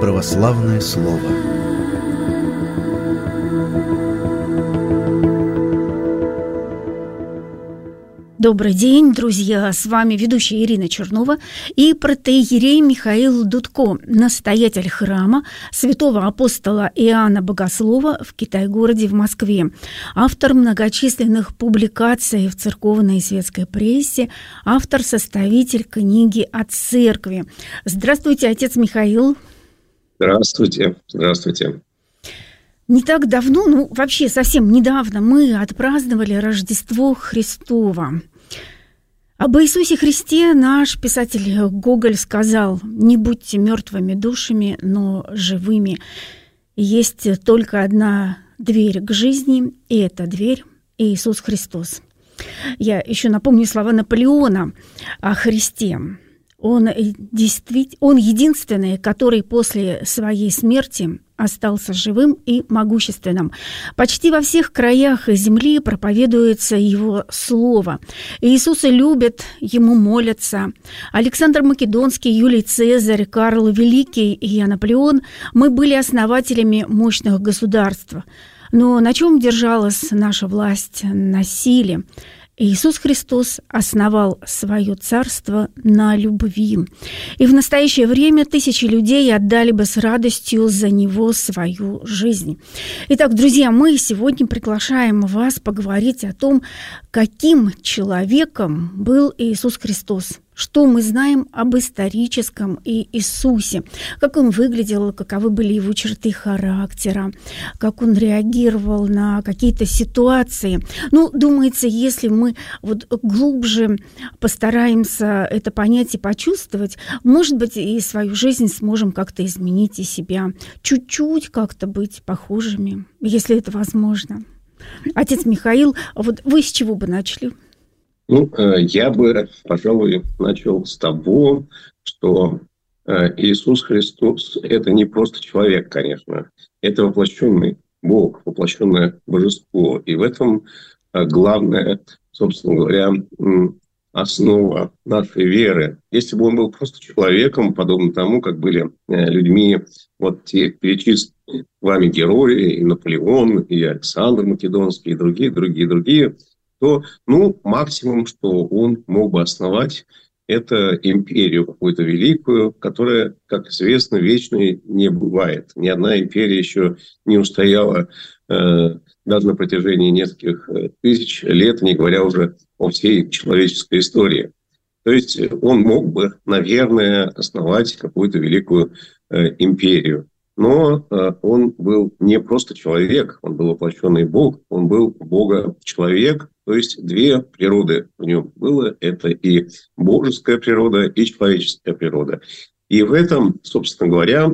Православное слово Добрый день, друзья! С вами ведущая Ирина Чернова и протеерей Михаил Дудко, настоятель храма святого апостола Иоанна Богослова в Китай-городе в Москве, автор многочисленных публикаций в церковной и светской прессе, автор-составитель книги о церкви. Здравствуйте, отец Михаил! Здравствуйте, здравствуйте. Не так давно, ну вообще совсем недавно мы отпраздновали Рождество Христово. Об Иисусе Христе наш писатель Гоголь сказал, не будьте мертвыми душами, но живыми. Есть только одна дверь к жизни, и эта дверь – Иисус Христос. Я еще напомню слова Наполеона о Христе. Он, действительно, он единственный, который после своей смерти остался живым и могущественным. Почти во всех краях земли проповедуется его слово. Иисуса любят, ему молятся. Александр Македонский, Юлий Цезарь, Карл Великий и Наполеон – мы были основателями мощных государств. Но на чем держалась наша власть? На силе. Иисус Христос основал свое царство на любви. И в настоящее время тысячи людей отдали бы с радостью за него свою жизнь. Итак, друзья, мы сегодня приглашаем вас поговорить о том, каким человеком был Иисус Христос – что мы знаем об историческом Иисусе, как он выглядел, каковы были его черты характера, как он реагировал на какие-то ситуации. Ну, думается, если мы вот глубже постараемся это понять и почувствовать, может быть, и свою жизнь сможем как-то изменить и себя, чуть-чуть как-то быть похожими, если это возможно. Отец Михаил, вот вы с чего бы начали? Ну, э, я бы, пожалуй, начал с того, что э, Иисус Христос – это не просто человек, конечно. Это воплощенный Бог, воплощенное божество. И в этом э, главная, собственно говоря, основа нашей веры. Если бы он был просто человеком, подобно тому, как были людьми, вот те перечисленные вами герои, и Наполеон, и Александр Македонский, и другие, другие, другие – то, ну, максимум, что он мог бы основать, это империю какую-то великую, которая, как известно, вечной не бывает. Ни одна империя еще не устояла э, даже на протяжении нескольких э, тысяч лет, не говоря уже о всей человеческой истории. То есть он мог бы, наверное, основать какую-то великую э, империю. Но э, он был не просто человек, он был воплощенный Бог, он был Бога-человек, то есть две природы в нем было. Это и божеская природа, и человеческая природа. И в этом, собственно говоря,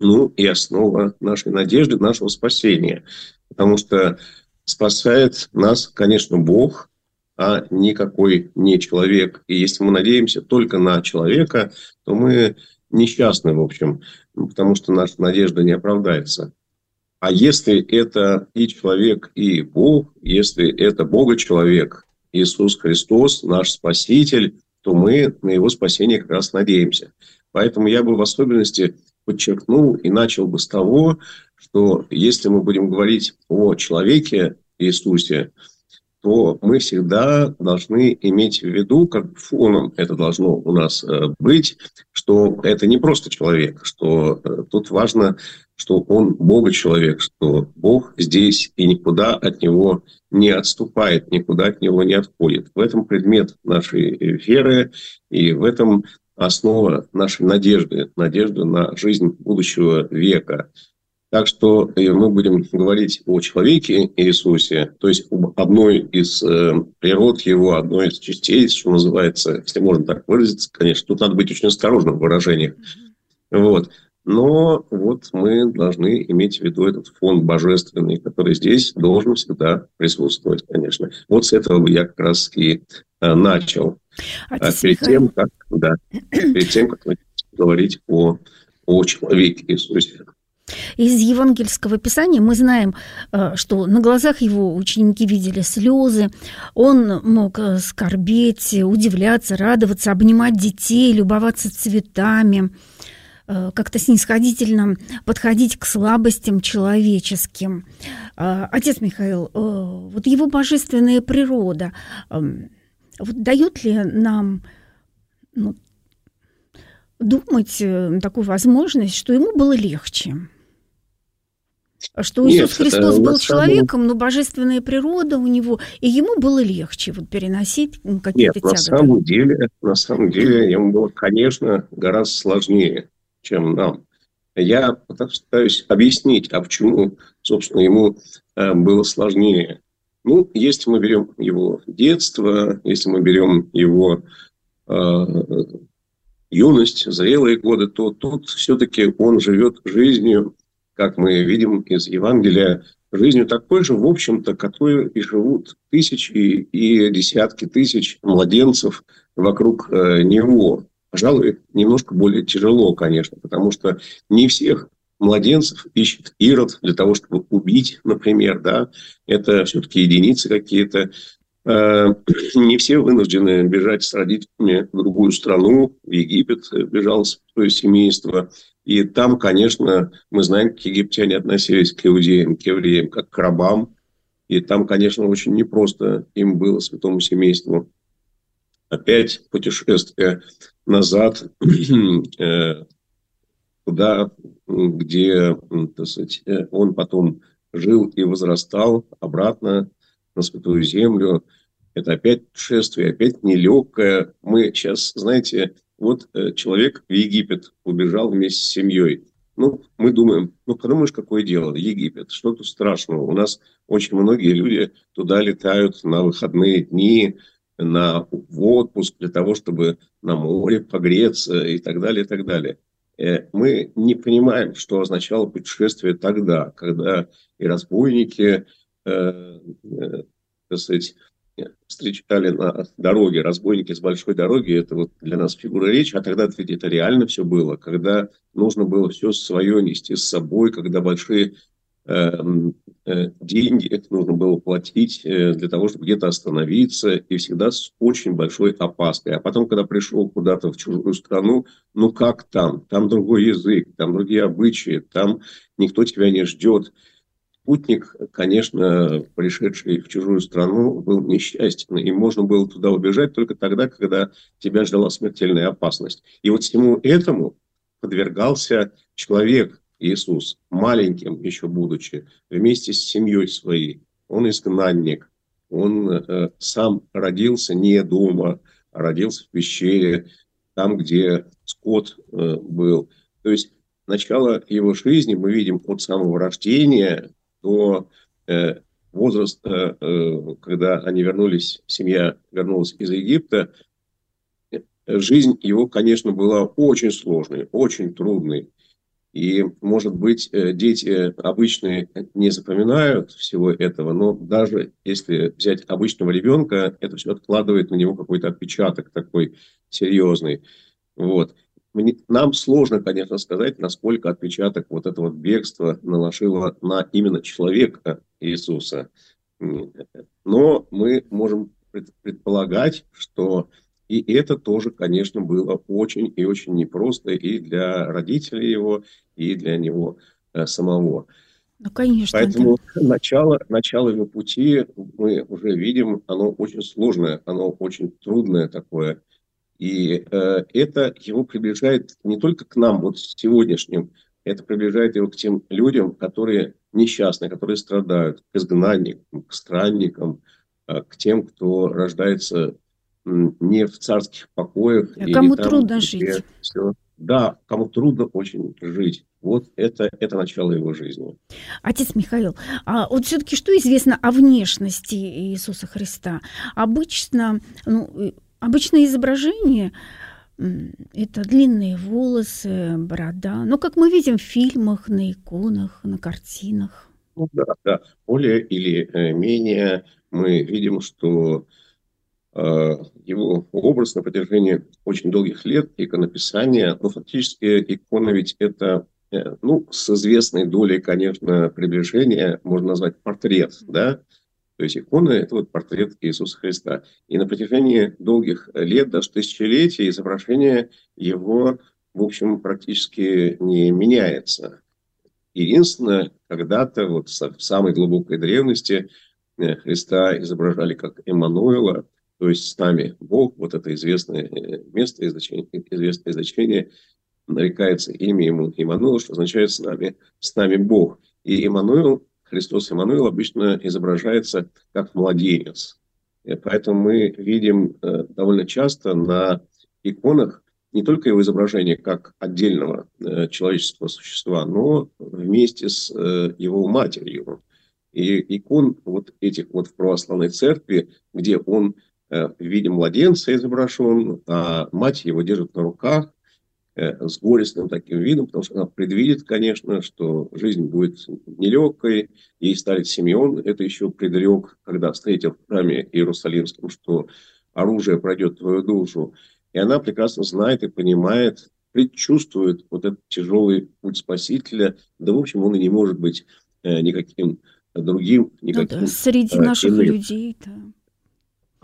ну и основа нашей надежды, нашего спасения. Потому что спасает нас, конечно, Бог, а никакой не человек. И если мы надеемся только на человека, то мы несчастны, в общем, потому что наша надежда не оправдается. А если это и человек, и Бог, если это Бога-человек, Иисус Христос, наш Спаситель, то мы на Его спасение как раз надеемся. Поэтому я бы в особенности подчеркнул и начал бы с того, что если мы будем говорить о человеке Иисусе, то мы всегда должны иметь в виду, как фоном это должно у нас э, быть, что это не просто человек, что э, тут важно, что он Бога-человек, что Бог здесь и никуда от него не отступает, никуда от него не отходит. В этом предмет нашей веры и в этом основа нашей надежды, надежды на жизнь будущего века. Так что э, мы будем говорить о человеке Иисусе, то есть об одной из э, природ его, одной из частей, что называется, если можно так выразиться, конечно, тут надо быть очень осторожным в выражениях. Вот. Но вот мы должны иметь в виду этот фон божественный, который здесь должен всегда присутствовать, конечно. Вот с этого я как раз и э, начал. А перед тем, как, да, перед тем, как говорить о, о человеке Иисусе. Из евангельского писания мы знаем, э, что на глазах его ученики видели слезы, он мог э, скорбеть, удивляться, радоваться, обнимать детей, любоваться цветами. э, как-то снисходительно подходить к слабостям человеческим. Отец Михаил, вот его божественная природа, эм, вот дает ли нам ну, думать такую возможность, что ему было легче? Что Иисус Нет, Христос был человеком, но божественная природа у него, и ему было легче вот переносить какие-то тяготы. на самом деле, на самом деле ему было, конечно, гораздо сложнее, чем нам. Я пытаюсь объяснить, а почему, собственно, ему э, было сложнее. Ну, если мы берем его детство, если мы берем его э, юность, зрелые годы, то тут все-таки он живет жизнью как мы видим из Евангелия, жизнью такой же, в общем-то, которой и живут тысячи и десятки тысяч младенцев вокруг э, него. Пожалуй, немножко более тяжело, конечно, потому что не всех младенцев ищет Ирод для того, чтобы убить, например, да, это все-таки единицы какие-то. Э, не все вынуждены бежать с родителями в другую страну, в Египет бежал свое семейство. И там, конечно, мы знаем, как египтяне относились к иудеям, к евреям, как к рабам. И там, конечно, очень непросто им было, святому семейству. Опять путешествие назад э, туда, где так сказать, э, он потом жил и возрастал обратно на Святую Землю. Это опять путешествие, опять нелегкое. Мы сейчас, знаете, вот э, человек в Египет убежал вместе с семьей. Ну, мы думаем, ну, подумаешь, какое дело, Египет, что тут страшного? У нас очень многие люди туда летают на выходные дни, на, в отпуск для того, чтобы на море погреться и так далее, и так далее. Э, мы не понимаем, что означало путешествие тогда, когда и разбойники, э, э, так сказать, встречали на дороге, разбойники с большой дороги, это вот для нас фигура речи, а тогда ведь это реально все было, когда нужно было все свое нести с собой, когда большие э, э, деньги нужно было платить э, для того, чтобы где-то остановиться, и всегда с очень большой опаской. А потом, когда пришел куда-то в чужую страну, ну как там? Там другой язык, там другие обычаи, там никто тебя не ждет. Путник, конечно, пришедший в чужую страну, был несчастен, и можно было туда убежать только тогда, когда тебя ждала смертельная опасность. И вот всему этому подвергался человек, Иисус, маленьким еще будучи, вместе с семьей своей. Он изгнанник, он э, сам родился не дома, а родился в пещере, там, где скот э, был. То есть начало его жизни мы видим от самого рождения до э, возраста, э, когда они вернулись, семья вернулась из Египта, жизнь его, конечно, была очень сложной, очень трудной. И, может быть, э, дети обычные не запоминают всего этого, но даже если взять обычного ребенка, это все откладывает на него какой-то отпечаток такой серьезный. Вот нам сложно, конечно, сказать, насколько отпечаток вот этого бегства наложило на именно человека Иисуса. Но мы можем предполагать, что и это тоже, конечно, было очень и очень непросто и для родителей его, и для него э, самого. Ну, конечно. Поэтому да. начало, начало его пути мы уже видим, оно очень сложное, оно очень трудное такое. И э, это его приближает не только к нам, вот сегодняшним, это приближает его к тем людям, которые несчастны, которые страдают, к изгнанникам, к странникам, э, к тем, кто рождается не в царских покоях. А кому там, трудно жить. Все. Да, кому трудно очень жить. Вот это, это начало его жизни. Отец Михаил, а вот все-таки что известно о внешности Иисуса Христа? Обычно ну, Обычное изображение – это длинные волосы, борода. Ну, как мы видим в фильмах, на иконах, на картинах. Ну, да, да. Более или э, менее мы видим, что э, его образ на протяжении очень долгих лет иконописания, ну, фактически икона ведь это, э, ну, с известной долей, конечно, приближения, можно назвать портрет, да, то есть икона – это вот портрет Иисуса Христа. И на протяжении долгих лет, даже тысячелетий, изображение его в общем, практически не меняется. Единственное, когда-то, вот в самой глубокой древности, э, Христа изображали как Эммануила, то есть с нами Бог, вот это известное э, место, известное значение, нарекается имя ему Иммануил, что означает с нами, с нами Бог. И Иммануил, Христос Иммануил обычно изображается как младенец. И поэтому мы видим э, довольно часто на иконах не только его изображение как отдельного э, человеческого существа, но вместе с э, его матерью. И икон вот этих вот в православной церкви, где он в виде младенца изображен, а мать его держит на руках с горестным таким видом, потому что она предвидит, конечно, что жизнь будет нелегкой. Ей старец Симеон это еще предрек, когда встретил в храме Иерусалимском, что оружие пройдет твою душу. И она прекрасно знает и понимает, предчувствует вот этот тяжелый путь Спасителя. Да, в общем, он и не может быть э, никаким другим. Никаким, ну, да, среди э, наших иным. людей, да.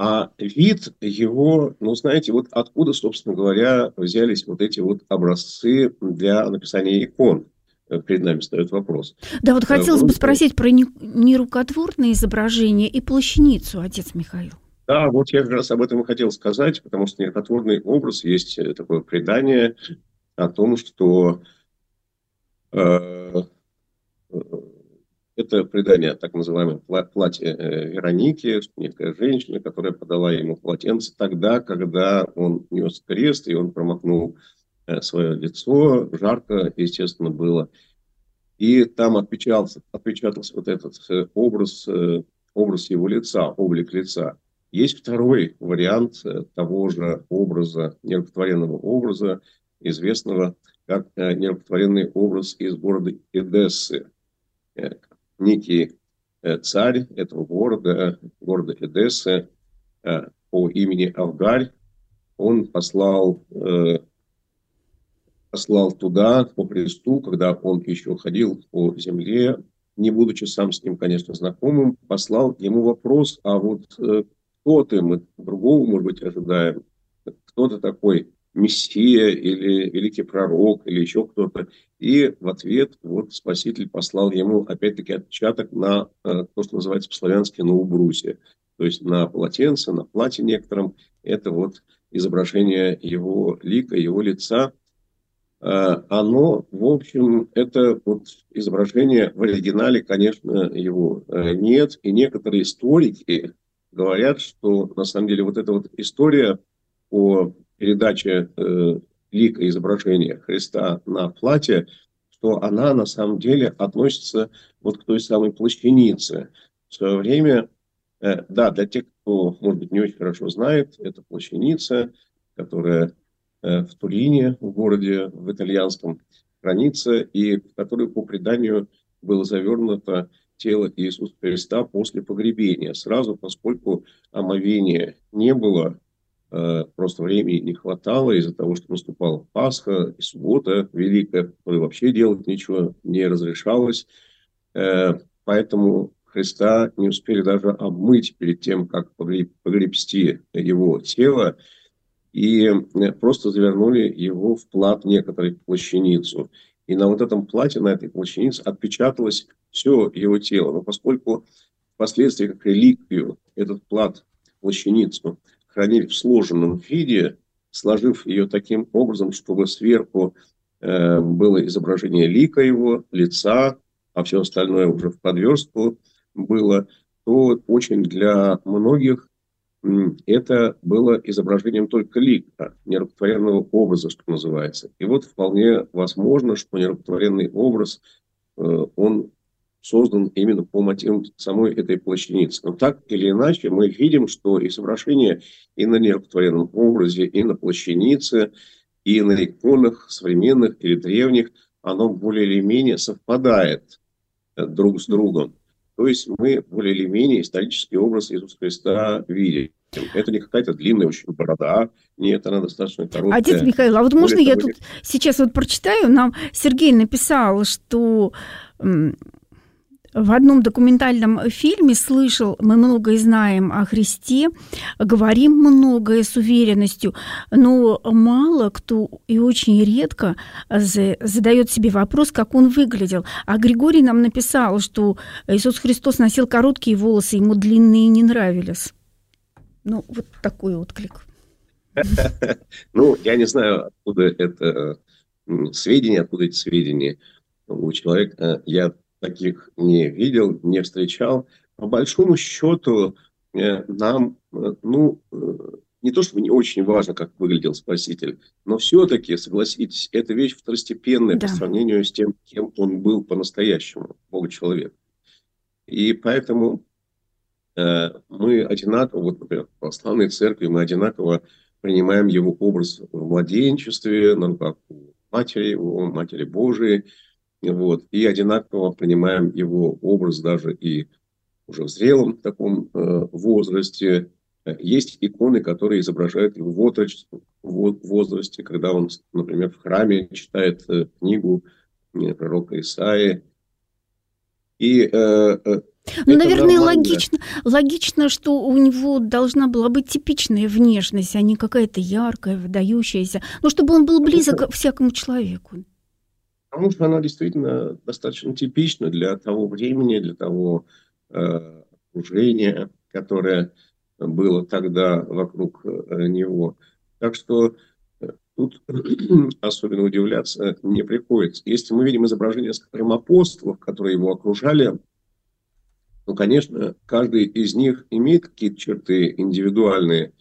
А вид его, ну, знаете, вот откуда, собственно говоря, взялись вот эти вот образцы для написания икон? Э, перед нами встает вопрос. Да, вот хотелось бы спросить про нерукотворное изображение и плащаницу, отец Михаил. Да, вот я как раз об этом и хотел сказать, потому что нерукотворный образ есть э, такое предание о том, что э, э это предание так называемое платье э, Вероники, некая женщина, которая подала ему полотенце тогда, когда он нес крест, и он промокнул свое лицо, жарко, естественно, было. И там отпечатался, отпечатался вот этот образ, образ его лица, облик лица. Есть второй вариант э, того же образа, нерукотворенного образа, известного как э, нерукотворенный образ из города Эдессы. Э, некий царь этого города, города Эдессы, по имени Авгарь, он послал, послал туда, по Христу, когда он еще ходил по земле, не будучи сам с ним, конечно, знакомым, послал ему вопрос, а вот кто-то, мы другого, может быть, ожидаем, кто-то такой мессия или великий пророк или еще кто-то. И в ответ вот Спаситель послал ему опять-таки отпечаток на э, то, что называется по-славянски на убрусе. То есть на полотенце, на платье некотором. Это вот изображение его лика, его лица. Э, оно, в общем, это вот изображение в оригинале, конечно, его э, нет. И некоторые историки говорят, что на самом деле вот эта вот история о передаче э, лика изображения Христа на платье, что она на самом деле относится вот к той самой плащанице. В свое время, э, да, для тех, кто, может быть, не очень хорошо знает, это плащаница, которая э, в Турине, в городе, в итальянском, хранится, и в которую по преданию было завернуто тело Иисуса Христа после погребения. Сразу, поскольку омовения не было, просто времени не хватало из-за того, что наступала Пасха и суббота великая, которой вообще делать ничего не разрешалось. Э, поэтому Христа не успели даже обмыть перед тем, как погребсти его тело, и э, просто завернули его в плат некоторой плащаницу. И на вот этом платье, на этой плащанице отпечаталось все его тело. Но поскольку впоследствии как реликвию этот плат, плащаницу, хранили в сложенном виде, сложив ее таким образом, чтобы сверху э, было изображение лика его, лица, а все остальное уже в подверстку было, то очень для многих это было изображением только лика, нерукотворенного образа, что называется. И вот вполне возможно, что нерукотворенный образ, э, он создан именно по мотивам самой этой плащаницы. Но так или иначе мы видим, что изображение и на нерукотворенном образе, и на плащанице, и на иконах современных или древних, оно более или менее совпадает э, друг с другом. То есть мы более или менее исторический образ Иисуса Христа видим. Это не какая-то длинная очень борода, нет, она достаточно короткая. Отец Михаил, а вот можно я тут сейчас вот прочитаю? Нам Сергей написал, что в одном документальном фильме слышал, мы многое знаем о Христе, говорим многое с уверенностью, но мало кто и очень редко задает себе вопрос, как он выглядел. А Григорий нам написал, что Иисус Христос носил короткие волосы, ему длинные не нравились. Ну, вот такой отклик. Ну, я не знаю, откуда это сведения, откуда эти сведения у человека. Я таких не видел, не встречал. По большому счету э, нам, э, ну, э, не то чтобы не очень важно, как выглядел Спаситель, но все-таки, согласитесь, это вещь второстепенная да. по сравнению с тем, кем он был по-настоящему, Бога-человек. И поэтому э, мы одинаково, вот, например, в православной церкви мы одинаково принимаем его образ в младенчестве, на руках у матери его, матери Божией, вот, и одинаково принимаем его образ даже и уже в зрелом таком э, возрасте. Есть иконы, которые изображают его в возрасте, когда он, например, в храме читает э, книгу э, пророка Исаи. И э, э ну, наверное, нормально. логично, логично, что у него должна была быть типичная внешность, а не какая-то яркая, выдающаяся. Ну, чтобы он был близок к всякому человеку. Потому что она действительно достаточно типична для того времени, для того э, окружения, которое было тогда вокруг э, него. Так что э, тут особенно удивляться не приходится. Если мы видим изображение, скажем, апостолов, которые его окружали, ну, конечно, каждый из них имеет какие-то черты индивидуальные,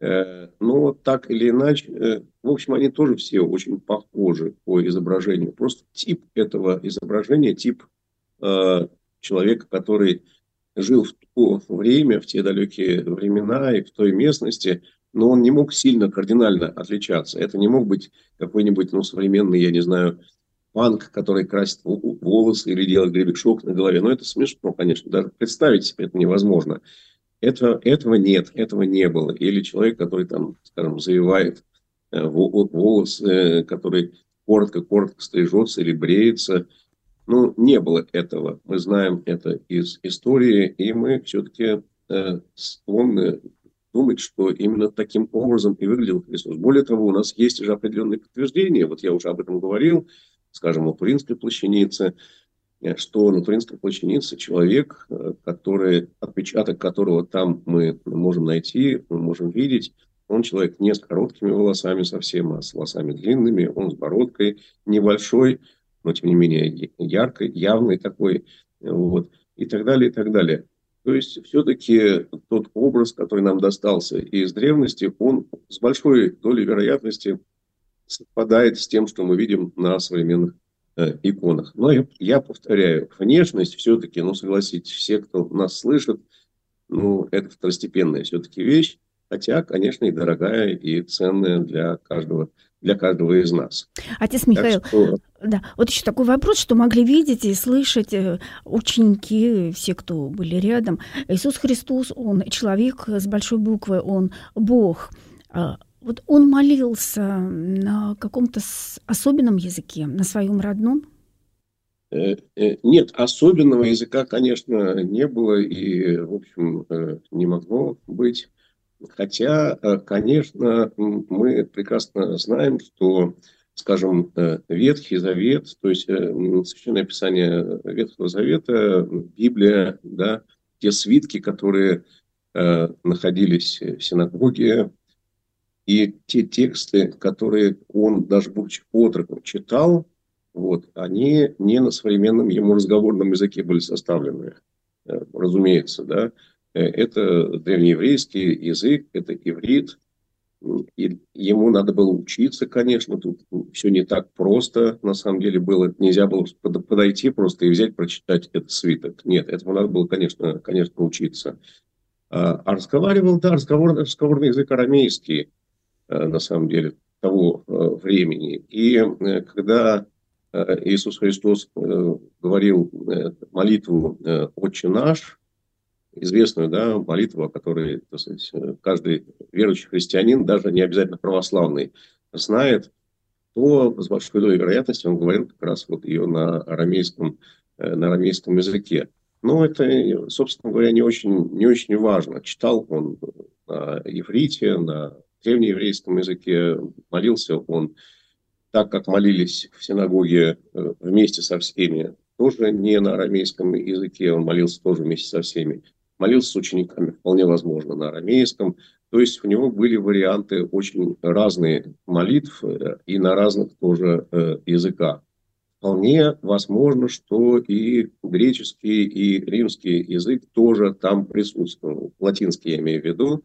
но так или иначе, э, в общем, они тоже все очень похожи по изображению. Просто тип этого изображения, тип э, человека, который жил в то время, в те далекие времена и в той местности, но он не мог сильно кардинально отличаться. Это не мог быть какой-нибудь ну, современный, я не знаю, панк, который красит волосы или делает гребешок на голове. Но это смешно, конечно. Даже представить себе это невозможно. Этого, этого нет, этого не было. Или человек, который там, скажем, завивает э, волосы, который коротко-коротко стрижется или бреется. Ну, не было этого. Мы знаем это из истории, и мы все-таки э, склонны думать, что именно таким образом и выглядел Христос. Более того, у нас есть уже определенные подтверждения. Вот я уже об этом говорил, скажем, о Туринской плащанице, Э, что на Туринской плащанице человек, э, который, отпечаток которого там мы можем найти, мы можем видеть, он человек не с короткими волосами совсем, а с волосами длинными, он с бородкой небольшой, но тем не менее яркой, явный такой, вот, и так далее, и так далее. То есть все-таки тот образ, который нам достался из древности, он с большой долей вероятности совпадает с тем, что мы видим на современных Э, иконах. Но я, я повторяю, внешность все-таки, ну согласитесь, все, кто нас слышит, ну это второстепенная все-таки вещь, хотя, конечно, и дорогая, и ценная для каждого для каждого из нас. Отец Михаил, что... да, вот еще такой вопрос, что могли видеть и слышать э, ученики, все, кто были рядом. Иисус Христос, Он человек с большой буквы, Он Бог. Вот он молился на каком-то особенном языке, на своем родном? Э, э, нет, особенного языка, конечно, не было и, в общем, э, не могло быть. Хотя, конечно, мы прекрасно знаем, что, скажем, Ветхий Завет, то есть Священное Писание Ветхого Завета, Библия, да, те свитки, которые находились в синагоге, и те тексты, которые он, даже будучи отроком, читал, вот, они не на современном ему разговорном языке были составлены, э, разумеется, да. Э, это древнееврейский язык, это иврит, и ему надо было учиться, конечно, тут все не так просто, на самом деле было, нельзя было подойти просто и взять, прочитать этот свиток. Нет, этому надо было, конечно, конечно, учиться. А, а разговаривал, да, разговор, разговорный язык арамейский, на самом деле, того э, времени. И э, когда Иисус Христос говорил молитву «Отче наш», известную да, молитву, о которой сказать, каждый верующий христианин, даже не обязательно православный, знает, то с большой долей он говорил как раз вот ее на арамейском на арамейском языке. Но это, собственно говоря, не очень, не очень важно. Читал он на иврите, на древнееврейском языке, молился он так, как молились в синагоге э, вместе со всеми, тоже не на арамейском языке, он молился тоже вместе со всеми. Молился с учениками, вполне возможно, на арамейском. То есть у него были варианты очень разные молитв э, и на разных тоже э, языках вполне возможно, что и греческий, и римский язык тоже там присутствовал. Латинский я имею в виду.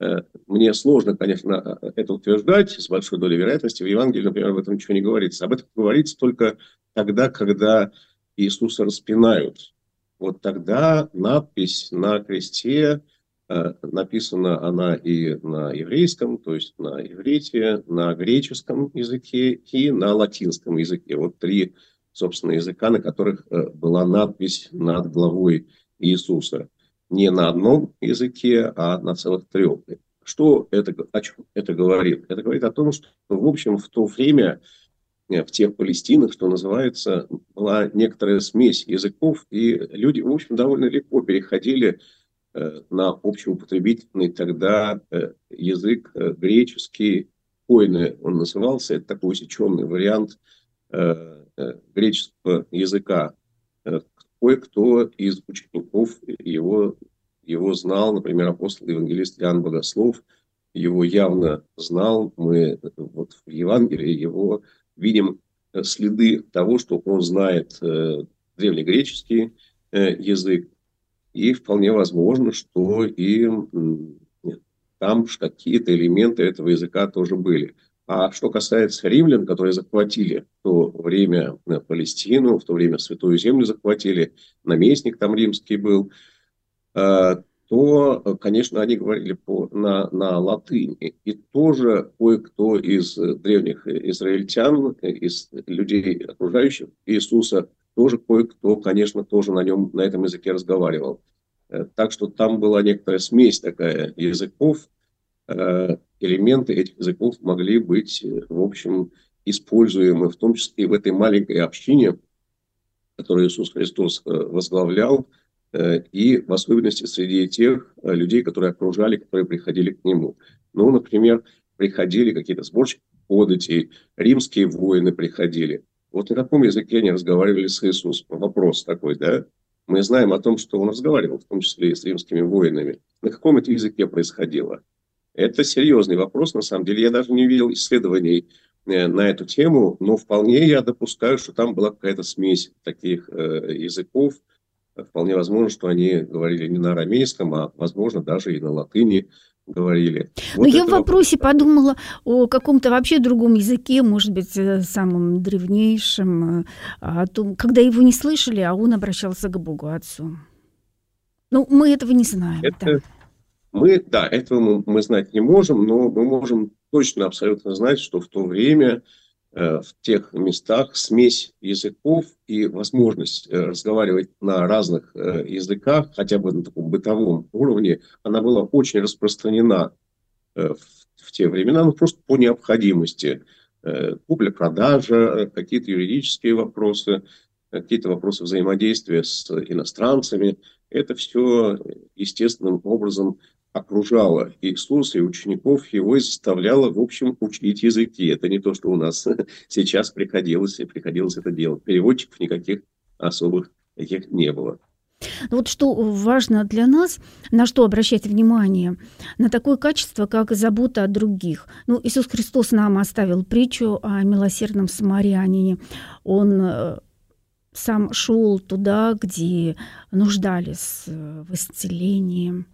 Э, мне сложно, конечно, это утверждать с большой долей вероятности. В Евангелии, например, об этом ничего не говорится. Об этом говорится только тогда, когда Иисуса распинают. Вот тогда надпись на кресте Э, написана она и на еврейском, то есть на иврите, на греческом языке и на латинском языке. Вот три, собственно, языка, на которых э, была надпись над главой Иисуса. Не на одном языке, а на целых трех. Что это, о чем это говорит? Это говорит о том, что, в общем, в то время э, в тех Палестинах, что называется, была некоторая смесь языков, и люди, в общем, довольно легко переходили Э, на общеупотребительный тогда э, язык греческий, койны он назывался, это такой усеченный вариант греческого языка. Кое-кто из учеников его, его знал, например, апостол евангелист Иоанн Богослов, его явно знал. Мы вот в Евангелии его видим следы того, что он знает древнегреческий язык, и вполне возможно, что и там какие-то элементы этого языка тоже были. А что касается римлян, которые захватили в то время э, Палестину, в то время Святую Землю захватили, наместник там римский был, э, то, конечно, они говорили по, на, на латыни. И тоже кое-кто из древних израильтян, из людей, окружающих Иисуса, тоже кое-кто, конечно, тоже на нем, на этом языке разговаривал. Э, так что там была некоторая смесь такая языков. Э, элементы этих языков могли быть, э, в общем, используемы, в том числе и в этой маленькой общине, которую Иисус Христос возглавлял, и в особенности среди тех людей, которые окружали, которые приходили к Нему. Ну, например, приходили какие-то сборщики податей, римские воины приходили. Вот на каком языке они разговаривали с Иисусом? Вопрос такой, да? Мы знаем о том, что он разговаривал, в том числе и с римскими воинами. На каком это языке происходило? Это серьезный вопрос, на самом деле. Я даже не видел исследований э, на эту тему, но вполне я допускаю, что там была какая-то смесь таких э, языков. Вполне возможно, что они говорили не на арамейском, а, возможно, даже и на латыни говорили. Но вот я в вопросе вопрос. подумала о каком-то вообще другом языке, может быть, э, самом древнейшем, э, о том, когда его не слышали, а он обращался к Богу Отцу. Ну, мы этого не знаем. Это, да. Мы, да, этого мы, мы знать не можем, но мы можем точно абсолютно знать, что в то время Э, в тех местах смесь языков и возможность э, разговаривать на разных э, языках, хотя бы на таком бытовом уровне, она была очень распространена в те времена, ну, просто по необходимости. Купля-продажа, какие-то юридические вопросы, какие-то вопросы взаимодействия с иностранцами. Это все естественным образом окружала Иисуса и учеников его и заставляла, в общем, учить языки. Это не то, что у нас сейчас приходилось, и приходилось это делать. Переводчиков никаких особых таких не было. Ну вот что важно для нас, на что обращать внимание, на такое качество, как забота о других. Ну, Иисус Христос нам оставил притчу о милосердном самарянине. Он э, сам шел туда, где нуждались э, в исцелении,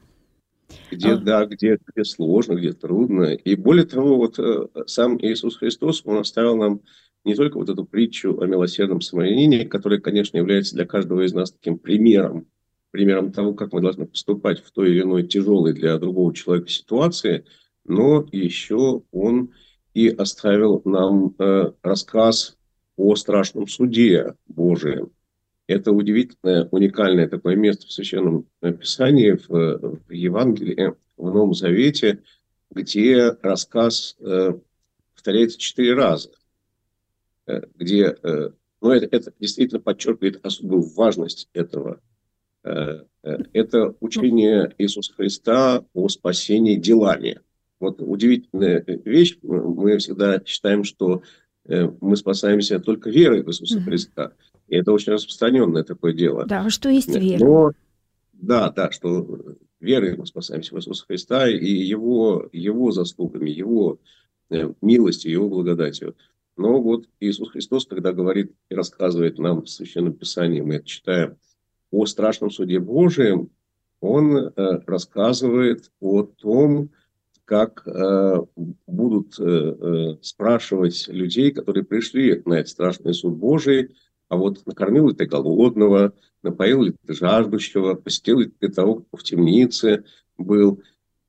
где, а. да, где, где сложно, где трудно. И более того, вот э, сам Иисус Христос, Он оставил нам не только вот эту притчу о милосердном самарянине, которая, конечно, является для каждого из нас таким примером, примером того, как мы должны поступать в той или иной тяжелой для другого человека ситуации, но еще он и оставил нам э, рассказ о страшном суде Божием, это удивительное, уникальное такое место в Священном Писании, в, в Евангелии, в Новом Завете, где рассказ э, повторяется четыре раза, э, где э, Но это, это действительно подчеркивает особую важность этого. Э, э, это учение Иисуса Христа о спасении делами. Вот удивительная вещь. Мы всегда считаем, что э, мы спасаемся только верой в Иисуса Христа. И это очень распространенное такое дело. Да, что есть вера? Но, да, да, что верой мы спасаемся в Иисуса Христа и его, его заслугами, его милостью, его благодатью. Но вот Иисус Христос, когда говорит и рассказывает нам в Священном Писании, мы это читаем, о страшном суде Божием, он э, рассказывает о том, как э, будут э, э, спрашивать людей, которые пришли на этот страшный суд Божий, а вот накормил ли ты голодного, напоил ли ты жаждущего, посетил ли ты того, кто в темнице был.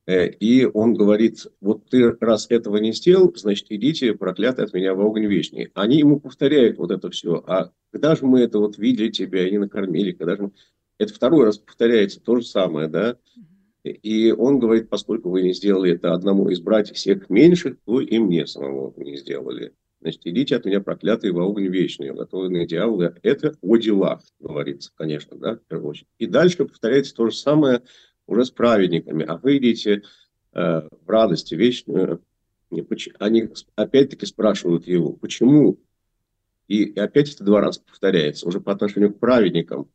Э, и он говорит, вот ты раз этого не сделал, значит, идите, проклятый от меня в огонь вечный. Они ему повторяют вот это все. А когда же мы это вот видели тебя и не накормили, когда же мы... Это второй раз повторяется то же самое, да? И он говорит, поскольку вы не сделали это одному из братьев всех меньших, то и мне самому не сделали. Значит, идите от меня, проклятые, в огонь вечный, уготованные дьяволы. Это о делах, говорится, конечно, да, в первую очередь. И дальше повторяется то же самое – уже с праведниками, а вы идите э, в радости вечную. Они опять-таки спрашивают его, почему? И, и опять это два раза повторяется, уже по отношению к праведникам.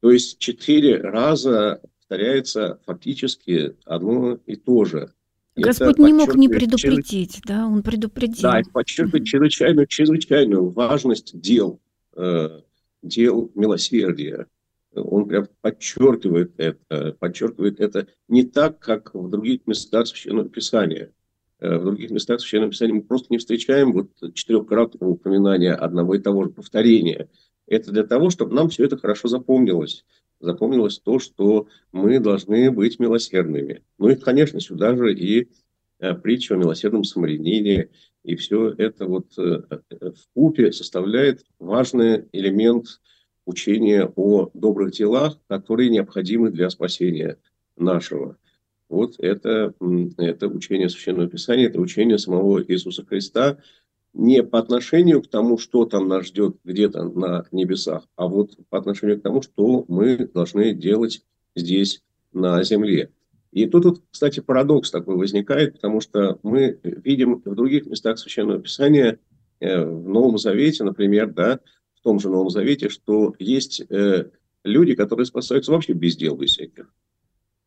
То есть четыре раза повторяется фактически одно и то же. Господь не мог не предупредить, да, он предупредил. Да, это подчеркивает чрезвычайную, чрезвычайную важность дел, э, дел милосердия он прям подчеркивает это, подчеркивает это не так, как в других местах Священного Писания. Э, в других местах Священного Писания мы просто не встречаем вот четырехкратного упоминания одного и того же повторения. Это для того, чтобы нам все это хорошо запомнилось. Запомнилось то, что мы должны быть милосердными. Ну и, конечно, сюда же и э, притча о милосердном самарянине, и все это вот э, в купе составляет важный элемент учение о добрых делах, которые необходимы для спасения нашего. Вот это, это учение Священного Писания, это учение самого Иисуса Христа не по отношению к тому, что там нас ждет где-то на небесах, а вот по отношению к тому, что мы должны делать здесь на земле. И тут, вот, кстати, парадокс такой возникает, потому что мы видим в других местах Священного Писания, э, в Новом Завете, например, да, том же Новом Завете, что есть э, люди, которые спасаются вообще без дел, без всяких.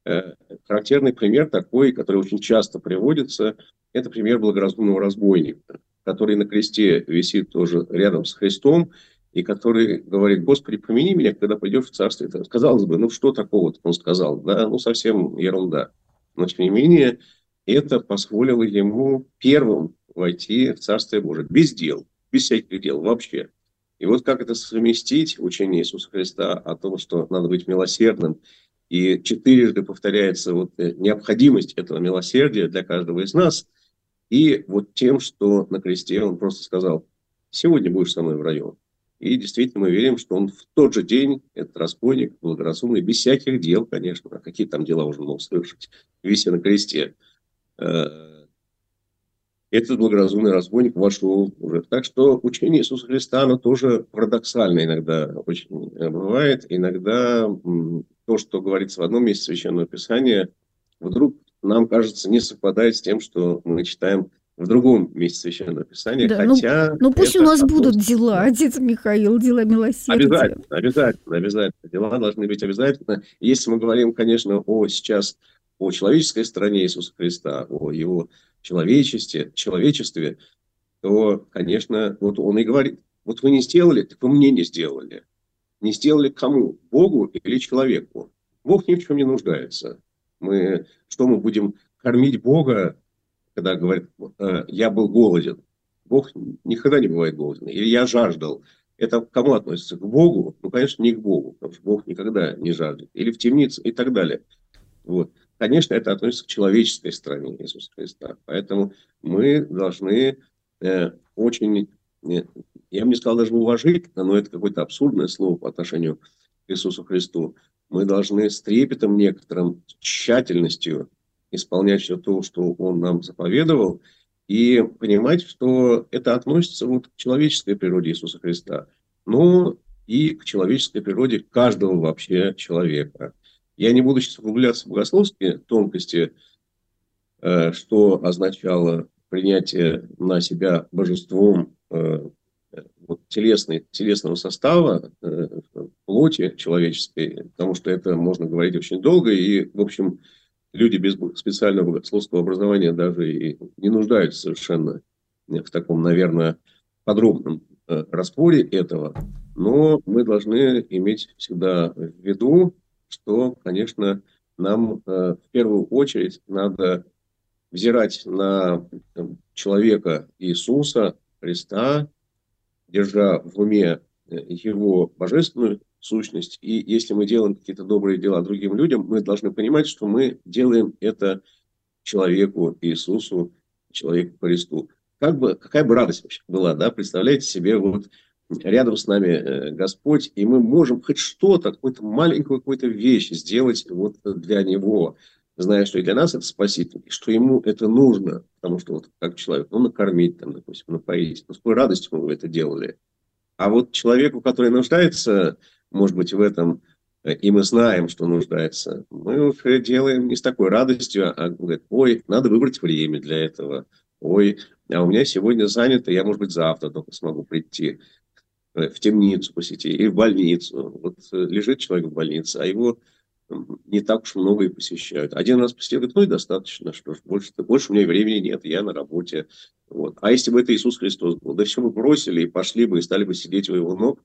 Э, характерный пример такой, который очень часто приводится, это пример благоразумного разбойника, который на кресте висит тоже рядом с Христом, и который говорит, Господи, помяни меня, когда пойдешь в царство. Это, казалось бы, ну что такого он сказал? Да, ну совсем ерунда. Но тем не менее, это позволило ему первым войти в Царствие Божие. Без дел, без всяких дел вообще. И вот как это совместить, учение Иисуса Христа о том, что надо быть милосердным, и четырежды повторяется вот э, необходимость этого милосердия для каждого из нас, и вот тем, что на кресте он просто сказал, сегодня будешь со мной в раю. И действительно мы верим, что он в тот же день, этот разбойник, благоразумный, без всяких дел, конечно, а какие там дела уже мог совершить, вися на кресте, э, этот благоразумный разбойник вошел уже. Так что учение Иисуса Христа, оно тоже парадоксально иногда очень э, бывает. Иногда то, что говорится в одном месте Священного Писания, вдруг нам кажется не совпадает с тем, что мы читаем в другом месте Священного Писания, да, ну, хотя... Ну, ну пусть у нас будут дела, отец Михаил, дела милосердия. Обязательно, обязательно, обязательно. Дела должны быть обязательно. Если мы говорим, конечно, о сейчас о человеческой стороне Иисуса Христа, о его человечестве, человечестве, то, конечно, вот он и говорит, вот вы не сделали, так вы мне не сделали. Не сделали кому? Богу или человеку? Бог ни в чем не нуждается. Мы, что мы будем кормить Бога, когда говорит, «Э, я был голоден. Бог никогда не бывает голоден. Или я жаждал. Это к кому относится? К Богу? Ну, конечно, не к Богу, потому что Бог никогда не жаждет. Или в темнице и так далее. Вот. Конечно, это относится к человеческой стороне Иисуса Христа. Поэтому мы должны э, очень, э, я бы не сказал даже уважительно, но это какое-то абсурдное слово по отношению к Иисусу Христу. Мы должны с трепетом некоторым, тщательностью исполнять все то, что Он нам заповедовал, и понимать, что это относится вот к человеческой природе Иисуса Христа. но и к человеческой природе каждого вообще человека. Я не буду сейчас углубляться в богословские тонкости, э, что означало принятие на себя божеством э, вот, телесной, телесного состава э, плоти человеческой, потому что это можно говорить очень долго, и, в общем, люди без специального богословского образования даже и не нуждаются совершенно в таком, наверное, подробном э, распоре этого. Но мы должны иметь всегда в виду, что, конечно, нам э, в первую очередь надо взирать на человека Иисуса Христа, держа в уме э, его божественную сущность. И если мы делаем какие-то добрые дела другим людям, мы должны понимать, что мы делаем это человеку Иисусу, человеку Христу. Как бы, какая бы радость вообще была, да, представляете себе, вот рядом с нами э, Господь, и мы можем хоть что-то, какую-то маленькую какую-то вещь сделать вот для Него, зная, что и для нас это спаситель, и что Ему это нужно, потому что вот как человек, ну, накормить, там, допустим, напоить, ну, с какой радостью мы это делали. А вот человеку, который нуждается может быть, в этом, э, и мы знаем, что нуждается, мы уже делаем не с такой радостью, а говорит, ой, надо выбрать время для этого, ой, а у меня сегодня занято, я, может быть, завтра только смогу прийти э, в темницу посетить или в больницу. Вот э, лежит человек в больнице, а его не так уж много и посещают. Один раз посетил, говорит, ну и достаточно, что ж, больше, больше у меня времени нет, я на работе. Вот. А если бы это Иисус Христос был, да все бы бросили и пошли бы и стали бы сидеть у его ног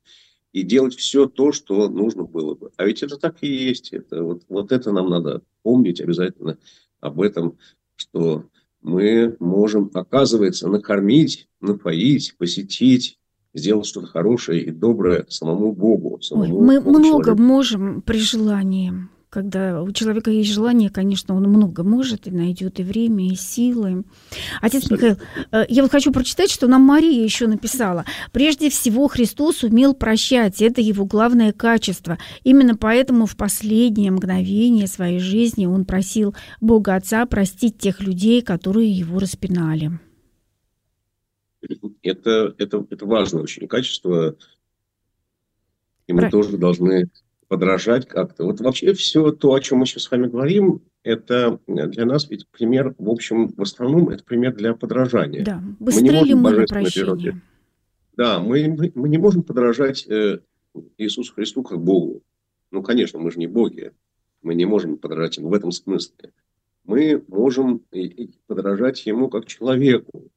и делать все то, что нужно было бы. А ведь это так и есть. Это, вот, вот это нам надо помнить обязательно об этом, что мы можем, оказывается, накормить, напоить, посетить, сделать что-то хорошее и доброе самому Богу. Самому Ой, мы Богу много человеку. можем при желании. Когда у человека есть желание, конечно, он много может и найдет и время, и силы. Отец Михаил, э, я вот хочу прочитать, что нам Мария еще написала. Прежде всего Христос умел прощать, это его главное качество. Именно поэтому в последнее мгновение своей жизни он просил Бога Отца простить тех людей, которые его распинали. Это, это, это важное очень качество, и мы Про... тоже должны подражать как-то. Вот вообще все то, о чем мы сейчас с вами говорим, это для нас ведь пример, в общем, в основном это пример для подражания. Да, быстрее мы ли мы на прощение? Да, мы, мы, мы не можем подражать э, Иисусу Христу как Богу. Ну, конечно, мы же не боги. Мы не можем подражать ему в этом смысле. Мы можем подражать ему как человеку.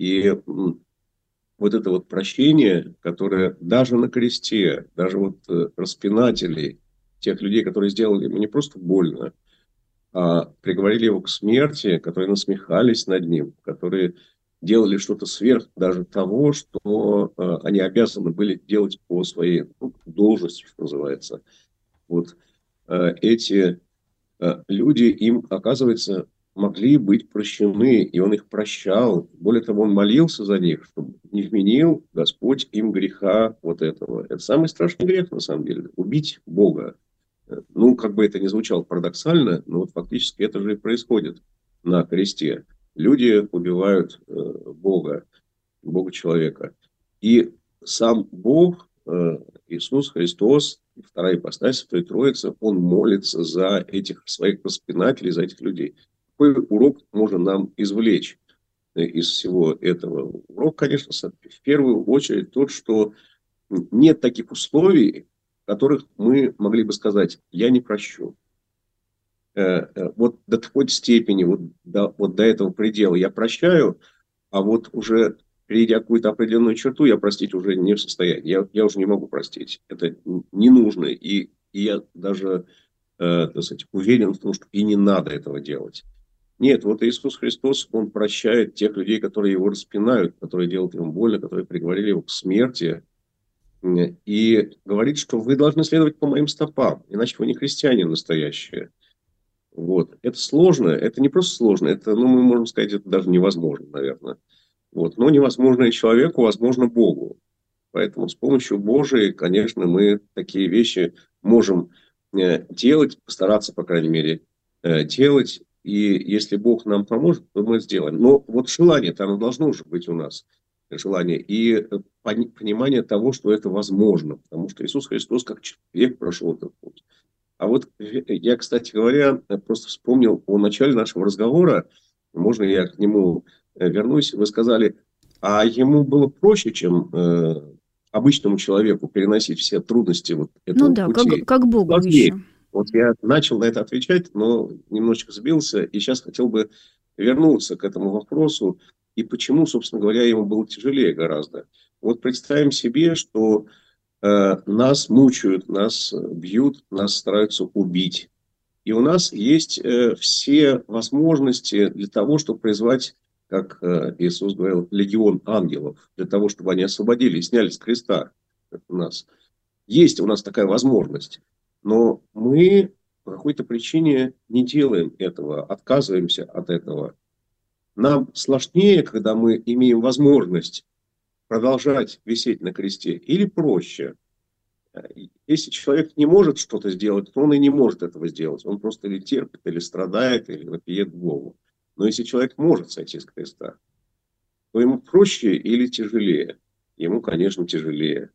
И вот это вот прощение, которое даже на кресте, даже вот э, распинателей, тех людей, которые сделали ему не просто больно, а приговорили его к смерти, которые насмехались над ним, которые делали что-то сверх даже того, что э, они обязаны были делать по своей ну, должности, что называется. Вот э, эти э, люди, им, оказывается, могли быть прощены, и он их прощал. Более того, он молился за них, чтобы не вменил Господь им греха вот этого. Это самый страшный грех, на самом деле, убить Бога. Ну, как бы это ни звучало парадоксально, но вот фактически это же и происходит на кресте. Люди убивают э, Бога, Бога человека. И сам Бог, э, Иисус Христос, вторая ипостась Святой Троицы, Он молится за этих своих воспинателей, за этих людей какой урок можно нам извлечь э, из всего этого? Урок, конечно, в первую очередь тот, что нет таких условий, которых мы могли бы сказать, я не прощу. Э, э, вот до такой степени, вот до, вот до этого предела я прощаю, а вот уже перейдя какую-то определенную черту, я простить уже не в состоянии. Я, я уже не могу простить. Это не нужно. И, и я даже так сказать, уверен в том, что и не надо этого делать. Нет, вот Иисус Христос, Он прощает тех людей, которые Его распинают, которые делают Ему больно, которые приговорили Его к смерти. И говорит, что вы должны следовать по моим стопам, иначе вы не христиане настоящие. Вот. Это сложно, это не просто сложно, это, ну, мы можем сказать, это даже невозможно, наверное. Вот. Но невозможно человеку, возможно Богу. Поэтому с помощью Божией, конечно, мы такие вещи можем э, делать, постараться, по крайней мере, э, делать. И если Бог нам поможет, то мы сделаем. Но вот желание там должно уже быть у нас. Желание. И понимание того, что это возможно, потому что Иисус Христос как человек прошел этот путь. А вот я, кстати говоря, просто вспомнил о начале нашего разговора, можно я к нему э, вернусь, вы сказали, а ему было проще, чем э, обычному человеку переносить все трудности вот этого ну да, пути. Как, как Богу Сложнее. еще. Вот я начал на это отвечать, но немножечко сбился, и сейчас хотел бы вернуться к этому вопросу, и почему, собственно говоря, ему было тяжелее гораздо. Вот представим себе, что э, нас мучают, нас бьют, нас стараются убить. И у нас есть э, все возможности для того, чтобы призвать, как э, Иисус говорил, легион ангелов, для того, чтобы они освободили и сняли с креста нас. Есть у нас такая возможность. Но мы по какой-то причине не делаем этого, отказываемся от этого. Нам сложнее, когда мы имеем возможность продолжать висеть на кресте, или проще. Если человек не может что-то сделать, то он и не может этого сделать. Он просто или терпит, или страдает, или вопиет Богу. Но если человек может сойти с креста, то ему проще или тяжелее? Ему, конечно, тяжелее.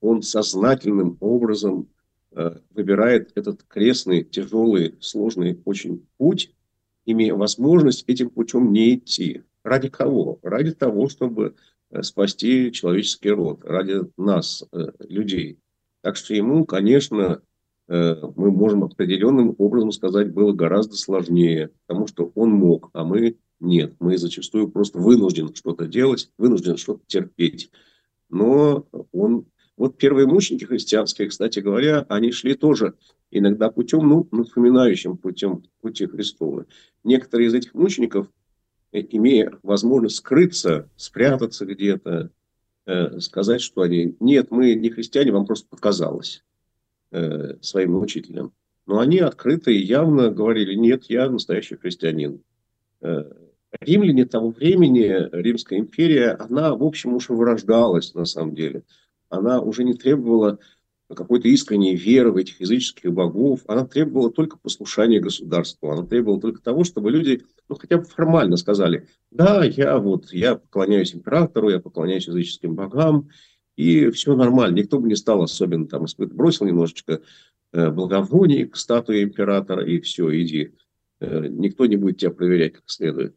Он сознательным образом Э, выбирает этот крестный, тяжелый, сложный очень путь, имея возможность этим путем не идти. Ради кого? Ради того, чтобы э, спасти человеческий род, ради нас, э, людей. Так что ему, конечно, мы можем определенным образом сказать, было гораздо сложнее, потому что он мог, а мы нет. Мы зачастую просто вынуждены что-то делать, вынуждены что-то терпеть. Но он вот первые мученики христианские, кстати говоря, они шли тоже иногда путем, ну, напоминающим путем пути Христова. Некоторые из этих мучеников, э, имея возможность скрыться, спрятаться где-то, э, сказать, что они, нет, мы не христиане, вам просто показалось э, своим учителям. Но они открыто и явно говорили, нет, я настоящий христианин. Э, римляне того времени, Римская империя, она, в общем, уже вырождалась на самом деле она уже не требовала какой-то искренней веры в этих языческих богов, она требовала только послушания государству, она требовала только того, чтобы люди, ну, хотя бы формально сказали, да, я вот, я поклоняюсь императору, я поклоняюсь языческим богам, и все нормально, никто бы не стал особенно там бросил немножечко э, благовоний к статуе императора, и все, иди, э, никто не будет тебя проверять как следует.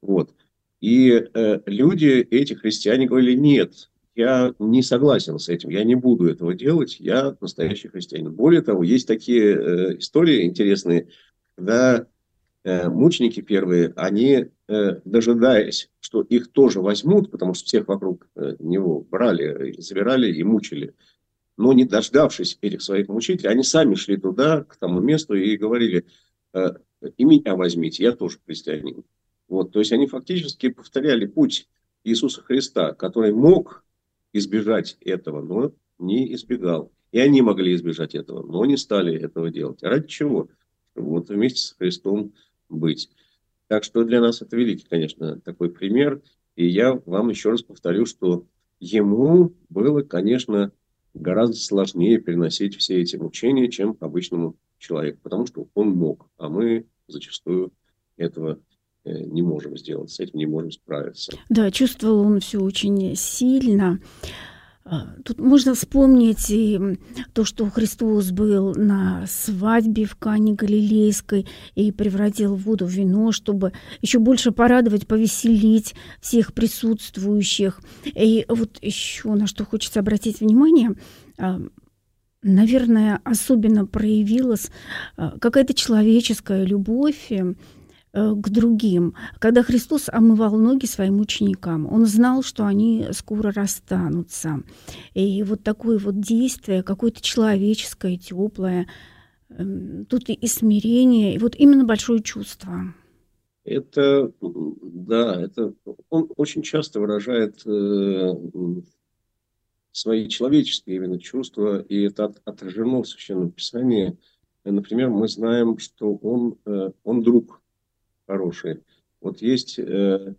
Вот. И э, люди, эти христиане говорили, нет, я не согласен с этим, я не буду этого делать, я настоящий христианин. Более того, есть такие э, истории интересные, когда э, мученики первые, они, э, дожидаясь, что их тоже возьмут, потому что всех вокруг э, него брали, забирали и мучили, но не дождавшись этих своих мучителей, они сами шли туда, к тому месту и говорили, э, и меня возьмите, я тоже христианин. Вот, то есть они фактически повторяли путь Иисуса Христа, который мог избежать этого, но не избегал. И они могли избежать этого, но не стали этого делать. А ради чего? Вот вместе с Христом быть. Так что для нас это великий, конечно, такой пример. И я вам еще раз повторю, что ему было, конечно, гораздо сложнее переносить все эти мучения, чем обычному человеку, потому что он мог, а мы зачастую этого не можем сделать, с этим не можем справиться. Да, чувствовал он все очень сильно. А, тут можно вспомнить и то, что Христос был на свадьбе в Кане Галилейской и превратил воду в вино, чтобы еще больше порадовать, повеселить всех присутствующих. И вот еще на что хочется обратить внимание, а, наверное, особенно проявилась а, какая-то человеческая любовь Э, к другим. Когда Христос омывал ноги своим ученикам, он знал, что они скоро расстанутся. И вот такое вот действие, какое-то человеческое, теплое, эм, тут и смирение, и вот именно большое чувство. Это, да, это он очень часто выражает э, свои человеческие именно чувства, и это отражено в Священном Писании. Например, мы знаем, что он, э, он друг хорошие. Вот есть э,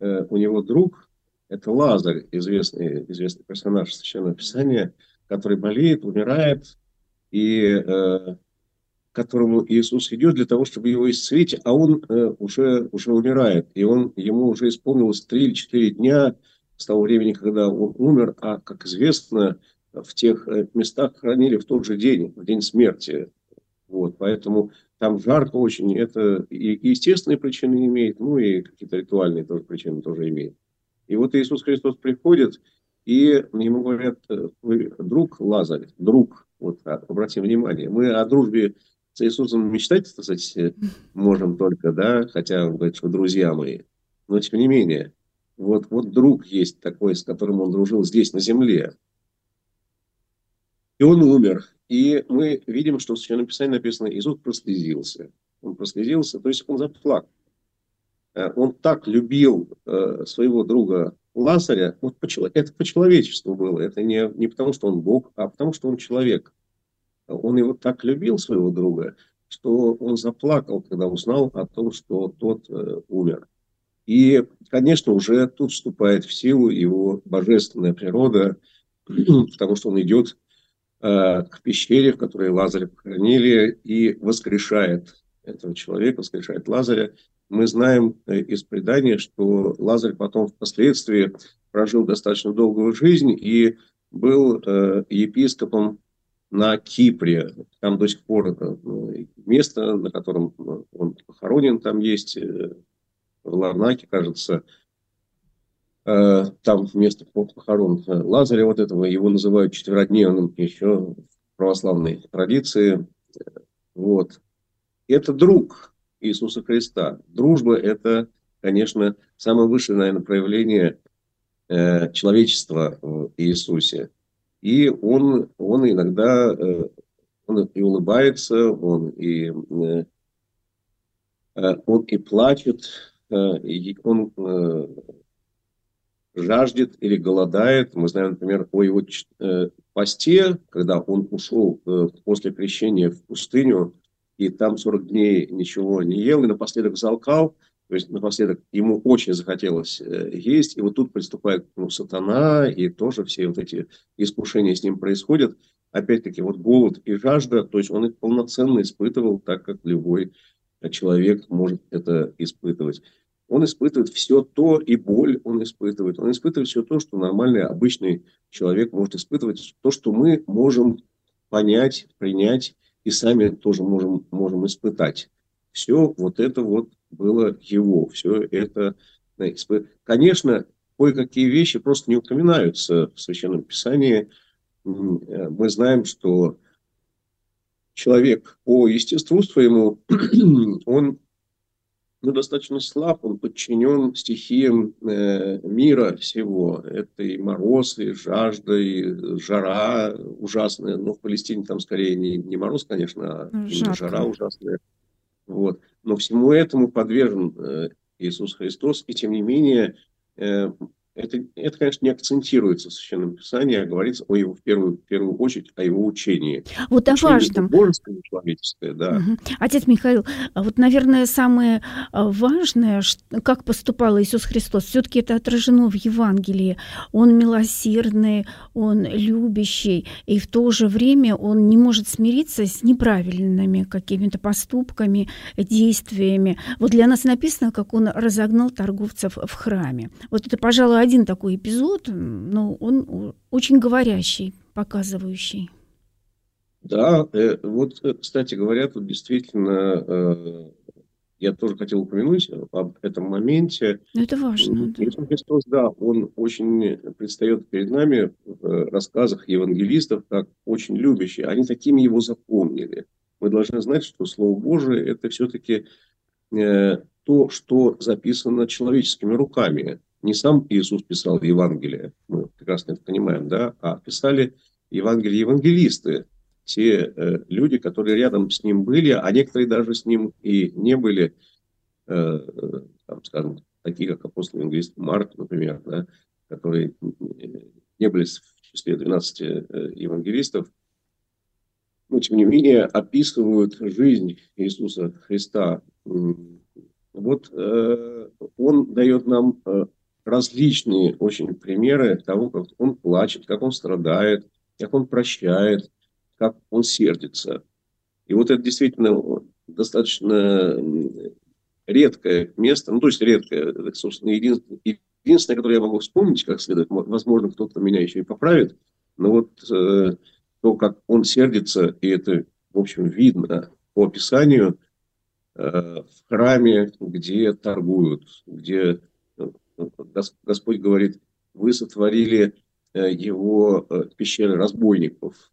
э, у него друг, это Лазарь, известный, известный персонаж Священного Писания, который болеет, умирает, и э, которому Иисус идет для того, чтобы его исцелить, а он э, уже, уже умирает, и он, ему уже исполнилось три или четыре дня, с того времени, когда он умер, а, как известно, в тех э, местах хранили в тот же день, в день смерти. Вот, поэтому там жарко очень, это и естественные причины имеет, ну и какие-то ритуальные тоже причины тоже имеет. И вот Иисус Христос приходит, и ему говорят, э, вы друг Лазарь, друг, вот обратим внимание, мы о дружбе с Иисусом мечтать, сказать, можем только, да, хотя он говорит, что друзья мои, но тем не менее, вот, вот друг есть такой, с которым он дружил здесь, на земле. И он умер. И мы видим, что в Священном Писании написано, Иисус прослезился. Он прослезился, то есть он заплакал. Э, он так любил э, своего друга Лазаря, вот это по человечеству было, это не, не потому, что он Бог, а потому, что он человек. Он его так любил, своего друга, что он заплакал, когда узнал о том, что тот э, умер. И, конечно, уже тут вступает в силу его божественная природа, потому что он идет к пещере, в которой Лазаря похоронили, и воскрешает этого человека, воскрешает Лазаря. Мы знаем э, из предания, что Лазарь потом впоследствии прожил достаточно долгую жизнь и был э, епископом на Кипре. Там до сих пор это ну, место, на котором он похоронен, там есть э, в Ларнаке, кажется, э, там место похорон Лазаря вот этого, его называют четверодневным еще в православной традиции. Вот. Это друг Иисуса Христа. Дружба – это, конечно, самое высшее, наверное, проявление э, человечества в Иисусе. И он, он иногда э, он и улыбается, он и, он и плачет, Э, он э, жаждет или голодает. Мы знаем, например, о его э, посте, когда он ушел после крещения в пустыню, и там 40 дней ничего не ел, и напоследок залкал, то есть напоследок ему очень захотелось есть, и вот тут приступает ну, сатана, и тоже все вот эти искушения с ним происходят. Опять-таки, вот голод и жажда, то есть он их полноценно испытывал, так как любой человек может это испытывать. Он испытывает все то, и боль он испытывает. Он испытывает все то, что нормальный, обычный человек может испытывать. То, что мы можем понять, принять и сами тоже можем, можем испытать. Все вот это вот было его. Все это... Конечно, кое-какие вещи просто не упоминаются в Священном Писании. Мы знаем, что человек по естеству своему, он ну, достаточно слаб, он подчинен стихиям э, мира всего. Это и мороз, и жажда, и жара ужасная. Но в Палестине там скорее не, не мороз, конечно, а ну, жара ужасная. Вот. Но всему этому подвержен э, Иисус Христос, и тем не менее э, это, это, конечно, не акцентируется в Священном Писании, а говорится о его, в первую, в первую очередь о его учении. Вот о важном. Божеское человеческое, да. Угу. Отец Михаил, а вот, наверное, самое а, важное, как поступал Иисус Христос, все-таки это отражено в Евангелии. Он милосердный, он любящий, и в то же время он не может смириться с неправильными какими-то поступками, действиями. Вот для нас написано, как он разогнал торговцев в храме. Вот это, пожалуй, один такой эпизод, но он очень говорящий, показывающий. Да, э, вот, э, кстати говоря, тут действительно э, я тоже хотел упомянуть об этом моменте. Но это важно. Иисус Христос, да, он очень предстает перед нами в рассказах евангелистов как очень любящий. Они такими его запомнили. Мы должны знать, что Слово Божие – это все-таки то, что записано человеческими руками не сам Иисус писал Евангелие, мы прекрасно это понимаем, да, а писали Евангелие евангелисты, те э, люди, которые рядом с ним были, а некоторые даже с ним и не были, э, там, скажем, такие как апостол евангелист Марк, например, да, которые не были в числе 12 э, евангелистов, но тем не менее описывают жизнь Иисуса Христа. Вот э, он дает нам э, различные очень примеры того, как он плачет, как он страдает, как он прощает, как он сердится. И вот это действительно достаточно редкое место, ну, то есть редкое, это, собственно, единственное, единственное, которое я могу вспомнить как следует, возможно, кто-то меня еще и поправит, но вот э, то, как он сердится, и это, в общем, видно по описанию, э, в храме, где торгуют, где Господь говорит, вы сотворили э, его э, пещеры разбойников,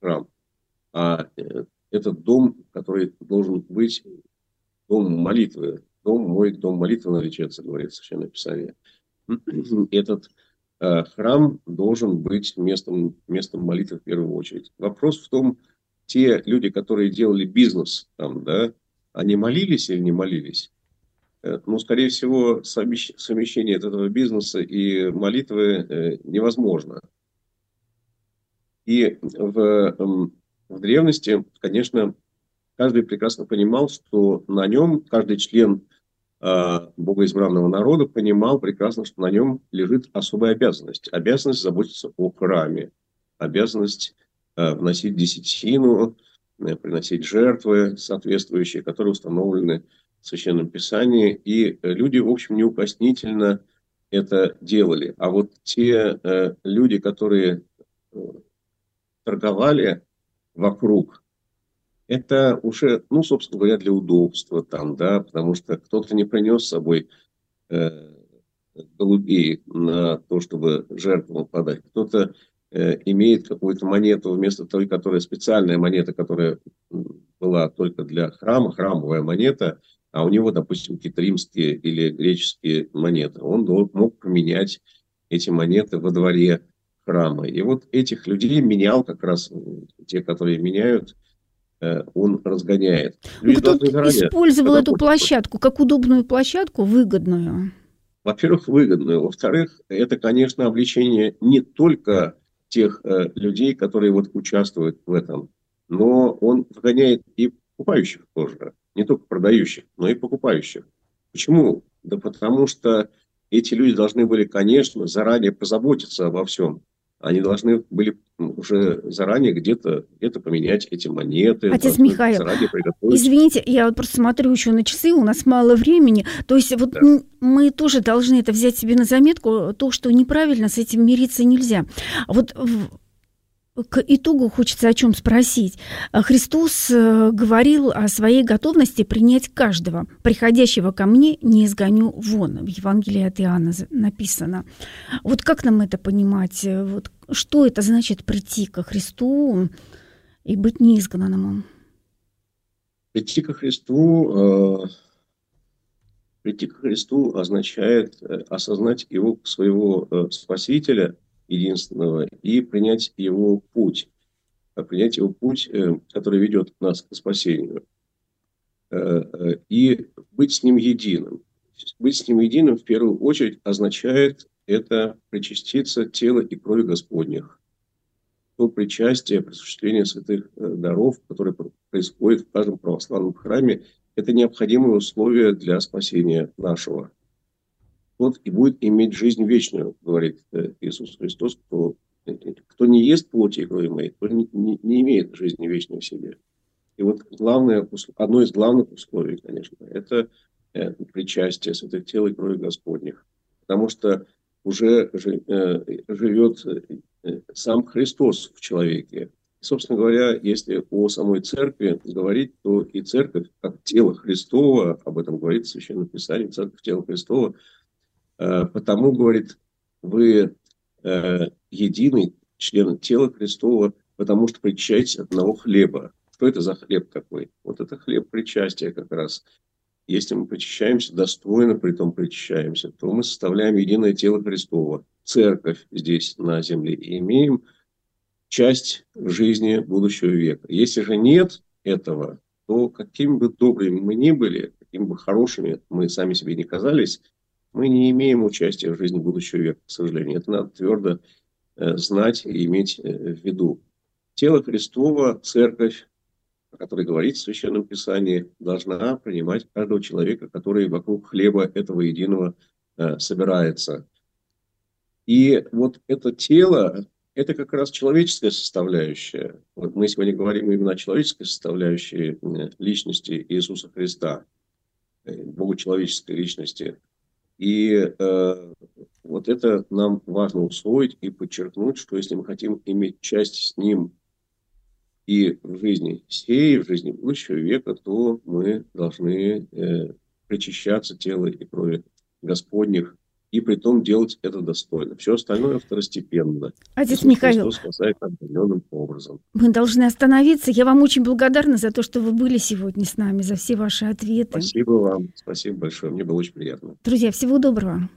храм. А э, этот дом, который должен быть дом молитвы, дом мой, дом молитвы наречется, говорит Священное Писание. Этот храм должен быть местом, местом молитвы в первую очередь. Вопрос в том, те люди, которые делали бизнес там, да, они молились или не молились? Э, ну, скорее всего, совмещение этого бизнеса и молитвы э, невозможно. И в, эм, в древности, конечно, каждый прекрасно понимал, что на нем каждый член э, богоизбранного народа понимал прекрасно, что на нем лежит особая обязанность. Обязанность заботиться о храме, обязанность вносить десятину, приносить жертвы соответствующие, которые установлены в Священном Писании. И люди, в общем, неукоснительно это делали. А вот те э, люди, которые э, торговали вокруг, это уже, ну, собственно говоря, для удобства там, да, потому что кто-то не принес с собой э, голубей на то, чтобы жертву подать, кто-то э, имеет какую-то монету вместо той, которая специальная монета, которая была только для храма, храмовая монета, а у него, допустим, какие-то римские или греческие монеты. Он мог поменять эти монеты во дворе храма. И вот этих людей менял как раз, те, которые меняют, э, он разгоняет. Ну, кто использовал эту площадку как удобную площадку, выгодную? Во-первых, выгодную. Во-вторых, это, конечно, обличение не только тех э, людей, которые вот участвуют в этом, но он вгоняет и покупающих тоже, не только продающих, но и покупающих. Почему? Да потому что эти люди должны были, конечно, заранее позаботиться обо всем они должны были уже заранее где-то где поменять эти монеты. Отец Михаил, извините, я вот просто смотрю еще на часы, у нас мало времени. То есть вот да. мы тоже должны это взять себе на заметку, то, что неправильно, с этим мириться нельзя. Вот к итогу хочется о чем спросить. Христос э, говорил о своей готовности принять каждого. Приходящего ко мне не изгоню вон. В Евангелии от Иоанна написано. Вот как нам это понимать? Вот что это значит прийти ко Христу и быть неизгнанным? Прийти ко Христу, э, прийти к Христу означает э, осознать его своего э, Спасителя – единственного, и принять его путь, а принять его путь, э, который ведет нас к спасению, э, э, и быть с ним единым. Быть с ним единым в первую очередь означает это причаститься тела и крови Господних. То причастие, присуществление святых даров, которое происходит в каждом православном храме, это необходимое условие для спасения нашего тот и будет иметь жизнь вечную, говорит э, Иисус Христос, кто, кто не ест плоти и крови моей, то не, не, имеет жизни вечной в себе. И вот главное, одно из главных условий, конечно, это э, причастие святых тел и крови Господних. Потому что уже э, живет сам Христос в человеке. И, собственно говоря, если о самой церкви говорить, то и церковь, как тело Христова, об этом говорит Священное Писание, церковь тело Христова – Э, потому, говорит, вы э, единый член тела Христова, потому что причащаетесь одного хлеба. Что это за хлеб такой? Вот это хлеб причастия как раз. Если мы причащаемся достойно, при том причащаемся, то мы составляем единое тело Христова, церковь здесь на земле, и имеем часть жизни будущего века. Если же нет этого, то какими бы добрыми мы ни были, какими бы хорошими мы сами себе не казались, мы не имеем участия в жизни будущего века, к сожалению. Это надо твердо э, знать и иметь э, в виду. Тело Христова, церковь, о которой говорится в Священном Писании, должна принимать каждого человека, который вокруг хлеба этого единого э, собирается. И вот это тело, это как раз человеческая составляющая. Вот мы сегодня говорим именно о человеческой составляющей личности Иисуса Христа, богочеловеческой личности – И э, вот это нам важно усвоить и подчеркнуть, что если мы хотим иметь часть с ним и в жизни сей, в жизни будущего века, то мы должны э, причащаться тела и крови Господних, и при том делать это достойно. Все остальное второстепенно. Отец Иисус Михаил, определенным образом. Мы должны остановиться. Я вам очень благодарна за то, что вы были сегодня с нами, за все ваши ответы. Спасибо вам. Спасибо большое. Мне было очень приятно. Друзья, всего доброго.